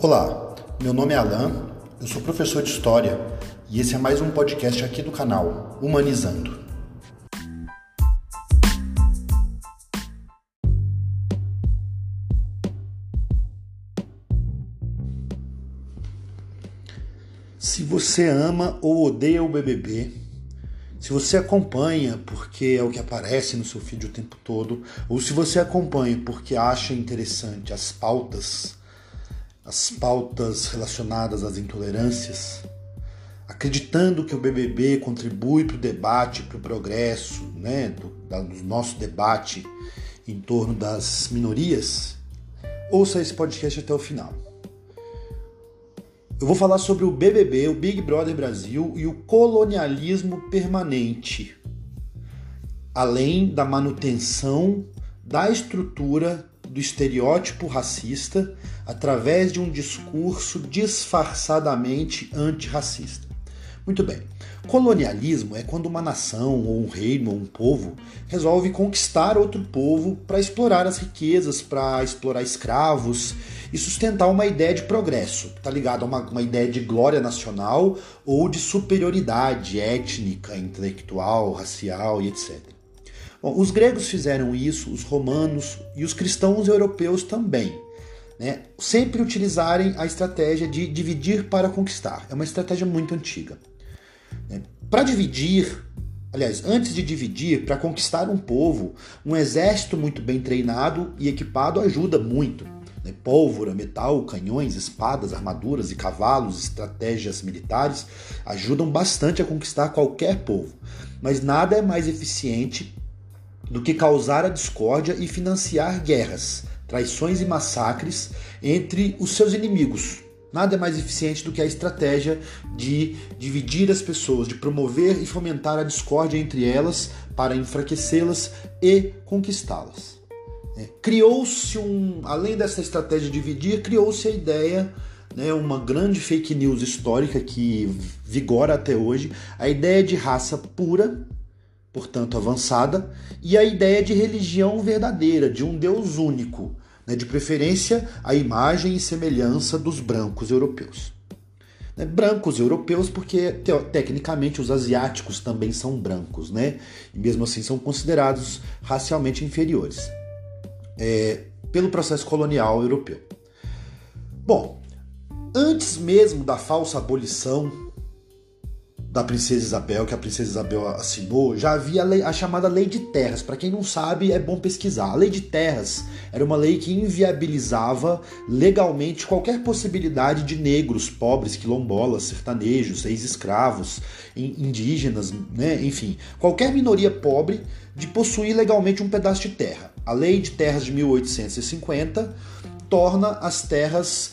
Olá, meu nome é Alan, eu sou professor de História e esse é mais um podcast aqui do canal Humanizando. Se você ama ou odeia o BBB, se você acompanha porque é o que aparece no seu feed o tempo todo, ou se você acompanha porque acha interessante as pautas as pautas relacionadas às intolerâncias, acreditando que o BBB contribui para o debate, para o progresso né, do, do nosso debate em torno das minorias, ouça esse podcast até o final. Eu vou falar sobre o BBB, o Big Brother Brasil e o colonialismo permanente, além da manutenção da estrutura do estereótipo racista através de um discurso disfarçadamente antirracista. Muito bem. Colonialismo é quando uma nação, ou um reino, ou um povo resolve conquistar outro povo para explorar as riquezas, para explorar escravos e sustentar uma ideia de progresso, está ligado a uma, uma ideia de glória nacional ou de superioridade étnica, intelectual, racial e etc. Bom, os gregos fizeram isso, os romanos e os cristãos europeus também. Né? Sempre utilizarem a estratégia de dividir para conquistar. É uma estratégia muito antiga. Né? Para dividir, aliás, antes de dividir, para conquistar um povo, um exército muito bem treinado e equipado ajuda muito. Né? Pólvora, metal, canhões, espadas, armaduras e cavalos, estratégias militares ajudam bastante a conquistar qualquer povo. Mas nada é mais eficiente do que causar a discórdia e financiar guerras, traições e massacres entre os seus inimigos. Nada é mais eficiente do que a estratégia de dividir as pessoas, de promover e fomentar a discórdia entre elas para enfraquecê-las e conquistá-las. É, criou-se um, além dessa estratégia de dividir, criou-se a ideia, né, uma grande fake news histórica que vigora até hoje, a ideia de raça pura portanto avançada, e a ideia de religião verdadeira, de um Deus único, né, de preferência a imagem e semelhança dos brancos europeus. Né, brancos europeus, porque te, tecnicamente os asiáticos também são brancos, né? E mesmo assim são considerados racialmente inferiores é, pelo processo colonial europeu. Bom, antes mesmo da falsa abolição da Princesa Isabel, que a Princesa Isabel assinou, já havia a, lei, a chamada Lei de Terras. Para quem não sabe, é bom pesquisar. A Lei de Terras era uma lei que inviabilizava legalmente qualquer possibilidade de negros, pobres, quilombolas, sertanejos, ex-escravos, indígenas, né? enfim, qualquer minoria pobre de possuir legalmente um pedaço de terra. A Lei de Terras de 1850 torna as terras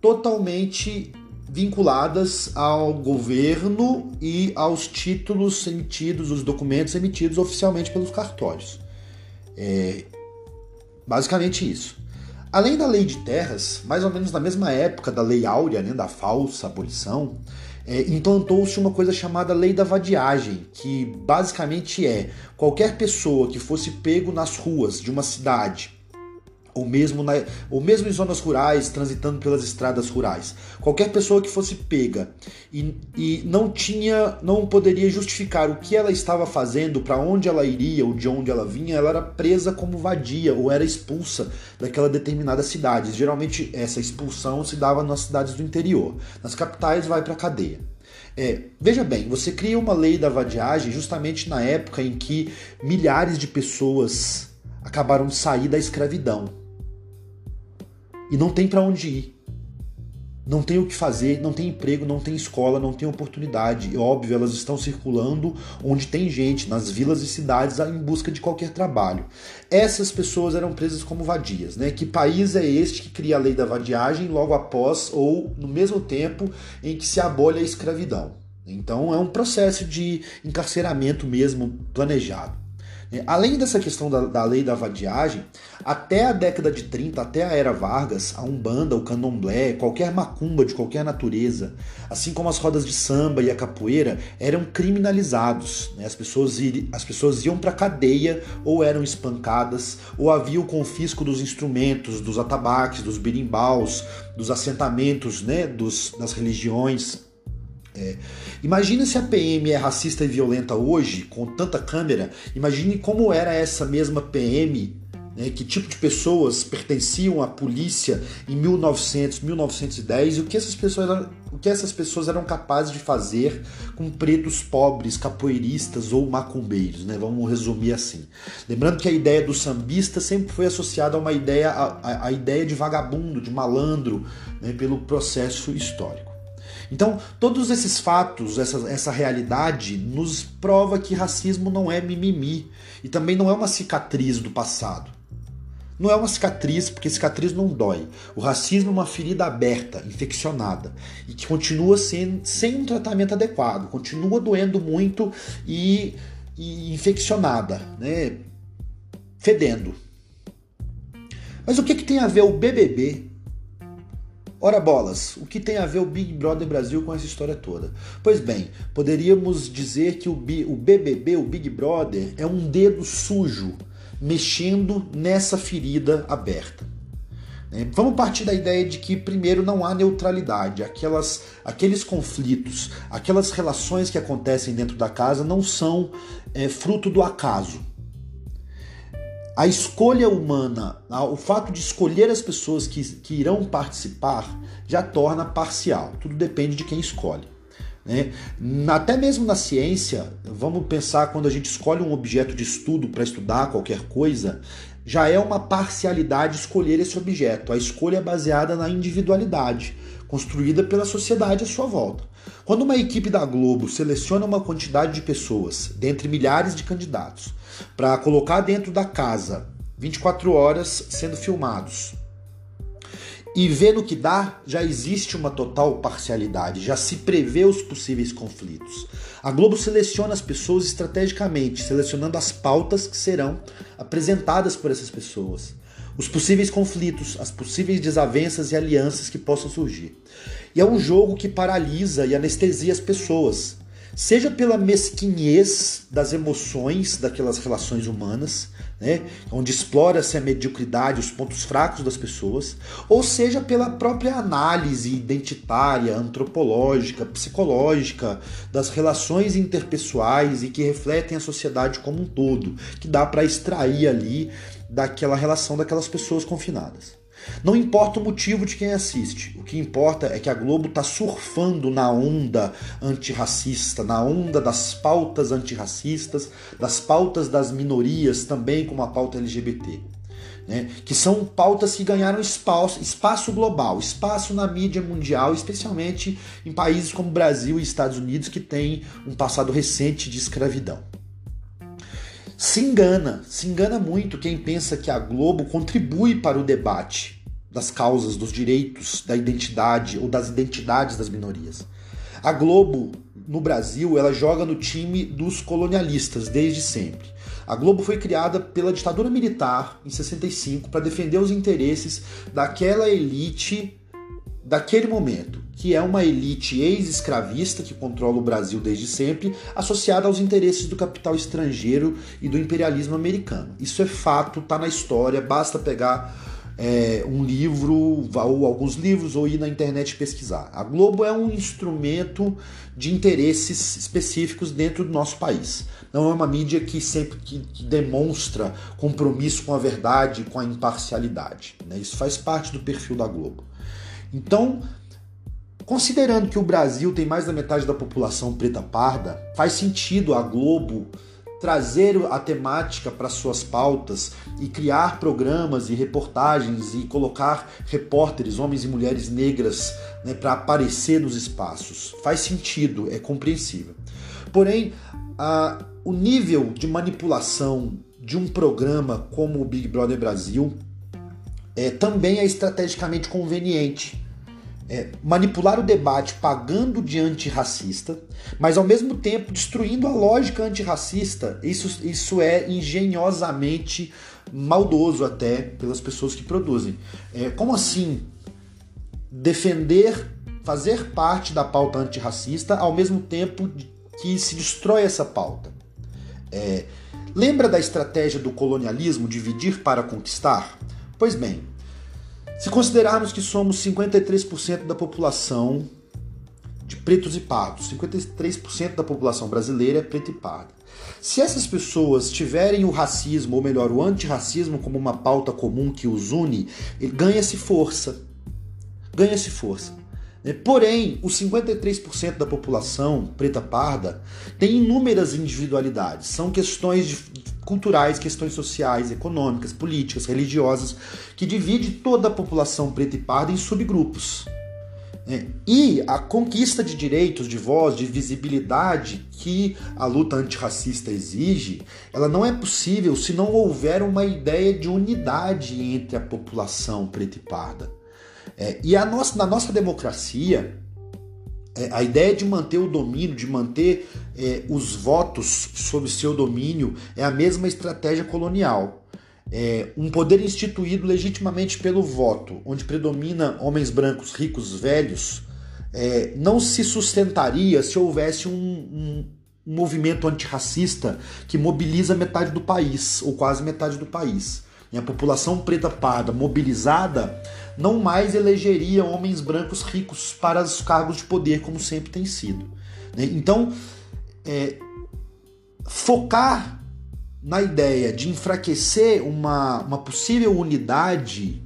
totalmente vinculadas ao governo e aos títulos emitidos, os documentos emitidos oficialmente pelos cartórios. É basicamente isso. Além da lei de terras, mais ou menos na mesma época da lei áurea, né, da falsa abolição, é, implantou-se uma coisa chamada lei da vadiagem, que basicamente é qualquer pessoa que fosse pego nas ruas de uma cidade ou mesmo, na, ou mesmo em zonas rurais, transitando pelas estradas rurais. Qualquer pessoa que fosse pega e, e não tinha, não poderia justificar o que ela estava fazendo, para onde ela iria ou de onde ela vinha, ela era presa como vadia ou era expulsa daquela determinada cidade. Geralmente essa expulsão se dava nas cidades do interior. Nas capitais vai para cadeia. É, veja bem, você cria uma lei da vadiagem justamente na época em que milhares de pessoas acabaram de sair da escravidão e não tem para onde ir. Não tem o que fazer, não tem emprego, não tem escola, não tem oportunidade. E óbvio, elas estão circulando onde tem gente, nas vilas e cidades, em busca de qualquer trabalho. Essas pessoas eram presas como vadias. Né? Que país é este que cria a lei da vadiagem logo após ou no mesmo tempo em que se abole a escravidão? Então é um processo de encarceramento mesmo planejado. É, além dessa questão da, da, lei da vadiagem, até a década de 30, até a era Vargas, a Umbanda, o Candomblé, qualquer macumba de qualquer natureza, assim como as rodas de samba e a capoeira, eram criminalizados. Né? As, pessoas ir, as pessoas iam para cadeia ou eram espancadas, ou havia o confisco dos instrumentos, dos atabaques, dos birimbaus, dos assentamentos né? dos, das religiões. É. Imagine se a PM é racista e violenta hoje, com tanta câmera. Imagine como era essa mesma PM, né, que tipo de pessoas pertenciam à polícia em 1900, 1910 e o que essas pessoas o que essas pessoas eram capazes de fazer com pretos pobres, capoeiristas ou macumbeiros, né? Vamos resumir assim. Lembrando que a ideia do sambista sempre foi associada a uma ideia, a, a ideia de vagabundo, de malandro, né, pelo processo histórico. Então, todos esses fatos, essa, essa realidade, nos prova que racismo não é mimimi e também não é uma cicatriz do passado. Não é uma cicatriz, porque cicatriz não dói. O racismo é uma ferida aberta, infeccionada, e que continua sem, sem um tratamento adequado, continua doendo muito e, e infeccionada, né? fedendo. Mas o que, que tem a ver o BBB Ora bolas, o que tem a ver o Big Brother Brasil com essa história toda? Pois bem, poderíamos dizer que o, o BBB, o Big Brother, é um dedo sujo mexendo nessa ferida aberta. É, vamos partir da ideia de que, primeiro, não há neutralidade. Aquelas, aqueles conflitos, aquelas relações que acontecem dentro da casa não são é, fruto do acaso a escolha humana, o fato de escolher as pessoas que, que irão participar, já torna parcial. Tudo depende de quem escolhe. Né? Até mesmo na ciência, vamos pensar quando a gente escolhe um objeto de estudo para estudar qualquer coisa, já é uma parcialidade escolher esse objeto. A escolha é baseada na individualidade, construída pela sociedade à sua volta. Quando uma equipe da Globo seleciona uma quantidade de pessoas, dentre milhares de candidatos, para colocar dentro da casa 24 horas sendo filmados. E vê no que dá, já existe uma total parcialidade, já se prevê os possíveis conflitos. A Globo seleciona as pessoas estrategicamente, selecionando as pautas que serão apresentadas por essas pessoas, os possíveis conflitos, as possíveis desavenças e alianças que possam surgir. E é um jogo que paralisa e anestesia as pessoas, seja pela mesquinhez das emoções daquelas relações humanas, né, onde explora-se a mediocridade, os pontos fracos das pessoas, ou seja pela própria análise identitária, antropológica, psicológica das relações interpessoais e que refletem a sociedade como um todo, que dá para extrair ali daquela relação daquelas pessoas confinadas. Não importa o motivo de quem assiste, o que importa é que a Globo está surfando na onda antirracista, na onda das pautas antirracistas, das pautas das minorias, também como a pauta LGBT. Né? que são pautas que ganharam espaço, espaço global, espaço na mídia mundial, especialmente em países como Brasil e Estados Unidos, que têm um passado recente de escravidão. Se engana, se engana muito quem pensa que a Globo contribui para o debate das causas, dos direitos, da identidade ou das identidades das minorias. A Globo, no Brasil, ela joga no time dos colonialistas desde sempre. A Globo foi criada pela ditadura militar em 65 para defender os interesses daquela elite daquele momento, que é uma elite ex-escravista que controla o Brasil desde sempre, associada aos interesses do capital estrangeiro e do imperialismo americano. Isso é fato, está na história, basta pegar é, um livro ou alguns livros ou ir na internet pesquisar. A Globo é um instrumento de interesses específicos dentro do nosso país. Não é uma mídia que sempre que, que demonstra compromisso com a verdade, com a imparcialidade. Né? Isso faz parte do perfil da Globo. Então, considerando que o Brasil tem mais da metade da população preta parda, faz sentido a Globo trazer a temática para suas pautas e criar programas e reportagens e colocar repórteres, homens e mulheres negras, né, para aparecer nos espaços. Faz sentido, é compreensível. Porém, a, o nível de manipulação de um programa como o Big Brother Brasil é, também é estrategicamente conveniente é, manipular o debate pagando de antirracista, mas ao mesmo tempo destruindo a lógica antirracista. Isso, isso é engenhosamente maldoso até pelas pessoas que produzem. É, como assim defender, fazer parte da pauta antirracista ao mesmo tempo que se destrói essa pauta? É, lembra da estratégia do colonialismo dividir para conquistar? Pois bem, se considerarmos que somos 53% da população de pretos e pardos, 53% da população brasileira é preta e parda. Se essas pessoas tiverem o racismo, ou melhor, o antirracismo como uma pauta comum que os une, ganha-se força. Ganha-se força. Né? Porém, os 53% da população preta parda tem inúmeras individualidades. São questões culturais, questões sociais, econômicas, políticas, religiosas, que divide toda a população preta e parda em subgrupos. É, e a conquista de direitos, de voz, de visibilidade que a luta antirracista exige, ela não é possível se não houver uma ideia de unidade entre a população preta e parda. É, e a nossa, na nossa democracia, é, a ideia de manter o domínio, de manter é, os votos sob seu domínio, é a mesma estratégia colonial. É, um poder instituído legitimamente pelo voto, onde predomina homens brancos ricos velhos, é, não se sustentaria se houvesse um, um, um movimento antirracista que mobiliza metade do país, ou quase metade do país. E a população preta parda mobilizada não mais elegeria homens brancos ricos para os cargos de poder, como sempre tem sido. Né? Então, é, focar na ideia de enfraquecer uma, uma possível unidade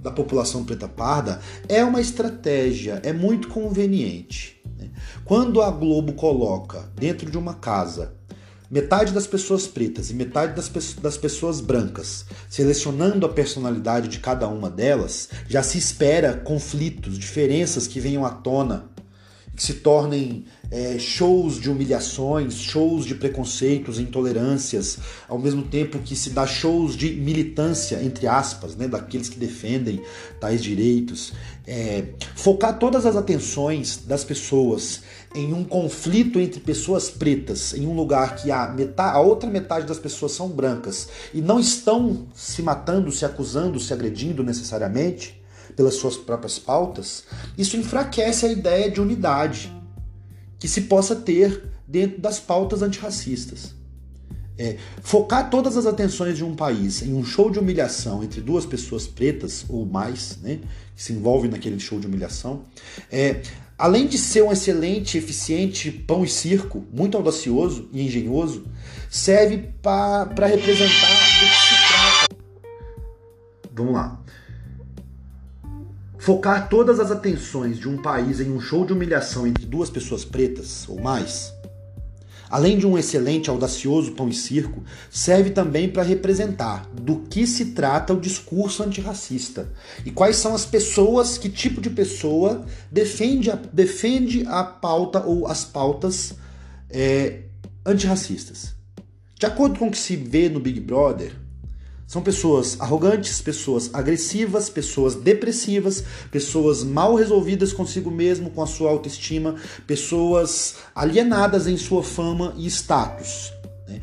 da população preta parda é uma estratégia, é muito conveniente. Né? Quando a Globo coloca dentro de uma casa metade das pessoas pretas e metade das, das pessoas brancas, selecionando a personalidade de cada uma delas, já se espera conflitos, diferenças que venham à tona se tornem é, shows de humilhações, shows de preconceitos, intolerâncias, ao mesmo tempo que se dá shows de militância, entre aspas, né, daqueles que defendem tais direitos. É, focar todas as atenções das pessoas em um conflito entre pessoas pretas, em um lugar que a, metade, a outra metade das pessoas são brancas e não estão se matando, se acusando, se agredindo necessariamente pelas suas próprias pautas, isso enfraquece a ideia de unidade que se possa ter dentro das pautas antirracistas. É, focar todas as atenções de um país em um show de humilhação entre duas pessoas pretas ou mais, né, que se envolvem naquele show de humilhação, é, além de ser um excelente, eficiente pão e circo, muito audacioso e engenhoso, serve para representar o que se trata. Vamos lá. Focar todas as atenções de um país em um show de humilhação entre duas pessoas pretas ou mais, além de um excelente, audacioso pão e circo, serve também para representar do que se trata o discurso antirracista e quais são as pessoas, que tipo de pessoa defende a, defende a pauta ou as pautas é, antirracistas. De acordo com o que se vê no Big Brother, são pessoas arrogantes, pessoas agressivas, pessoas depressivas, pessoas mal resolvidas consigo mesmo, com a sua autoestima, pessoas alienadas em sua fama e status. Né?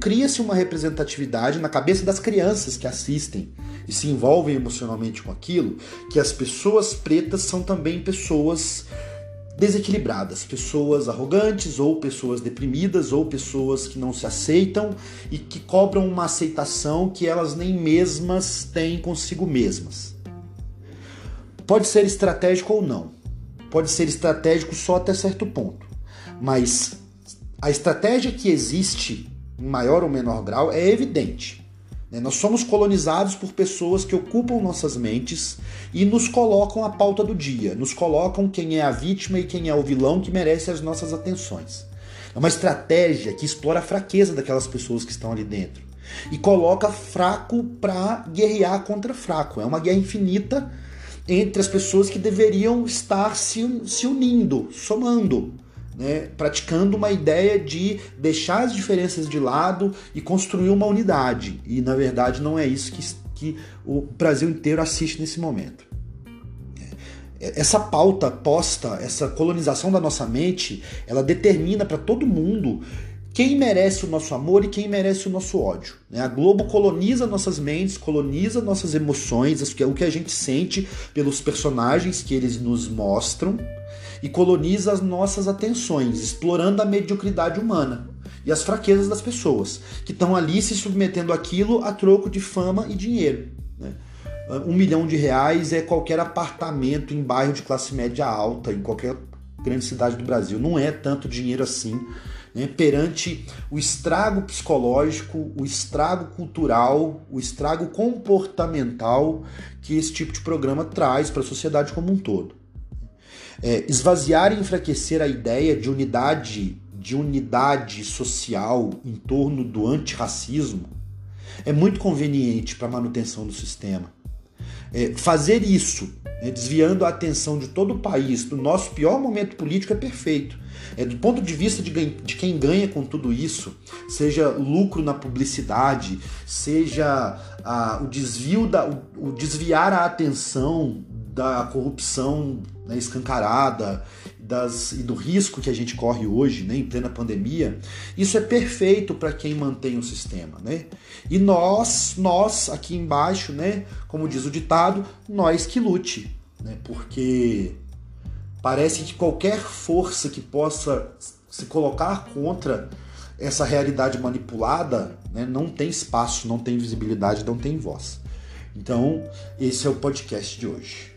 Cria-se uma representatividade na cabeça das crianças que assistem e se envolvem emocionalmente com aquilo, que as pessoas pretas são também pessoas desequilibradas, pessoas arrogantes ou pessoas deprimidas ou pessoas que não se aceitam e que cobram uma aceitação que elas nem mesmas têm consigo mesmas. Pode ser estratégico ou não. Pode ser estratégico só até certo ponto. Mas a estratégia que existe em maior ou menor grau é evidente. Né? Nós somos colonizados por pessoas que ocupam nossas mentes e nos colocam a pauta do dia, nos colocam quem é a vítima e quem é o vilão que merece as nossas atenções. É uma estratégia que explora a fraqueza daquelas pessoas que estão ali dentro e coloca fraco para guerrear contra fraco. É uma guerra infinita entre as pessoas que deveriam estar se, se unindo, somando né, praticando uma ideia de deixar as diferenças de lado e construir uma unidade. E na verdade não é isso que, que o Brasil inteiro assiste nesse momento. essa pauta posta, essa colonização da nossa mente, ela determina para todo mundo quem merece o nosso amor e quem merece o nosso ódio. Né? A Globo coloniza nossas mentes, coloniza nossas emoções, o que a gente sente pelos personagens que eles nos mostram e coloniza as nossas atenções, explorando a mediocridade humana e as fraquezas das pessoas que estão ali se submetendo àquilo a troco de fama e dinheiro. Né? Um milhão de reais é qualquer apartamento em bairro de classe média alta, em qualquer grande cidade do Brasil. Não é tanto dinheiro assim né, perante o estrago psicológico, o estrago cultural, o estrago comportamental que esse tipo de programa traz para a sociedade como um todo. É, esvaziar e enfraquecer a ideia de unidade, de unidade social em torno do antirracismo é muito conveniente para a manutenção do sistema. É, fazer isso, né, desviando a atenção de todo o país do nosso pior momento político, é perfeito. É, do ponto de vista de, de quem ganha com tudo isso, seja lucro na publicidade, seja a, o desvio da, o, o desviar a atenção da corrupção né, escancarada das, e do risco que a gente corre hoje, né, em plena pandemia, isso é perfeito para quem mantém o sistema. Né? E nós, nós aqui embaixo, né, como diz o ditado, nós que lute. Né, porque parece que qualquer força que possa se colocar contra essa realidade manipulada né, não tem espaço, não tem visibilidade, não tem voz. Então, esse é o podcast de hoje.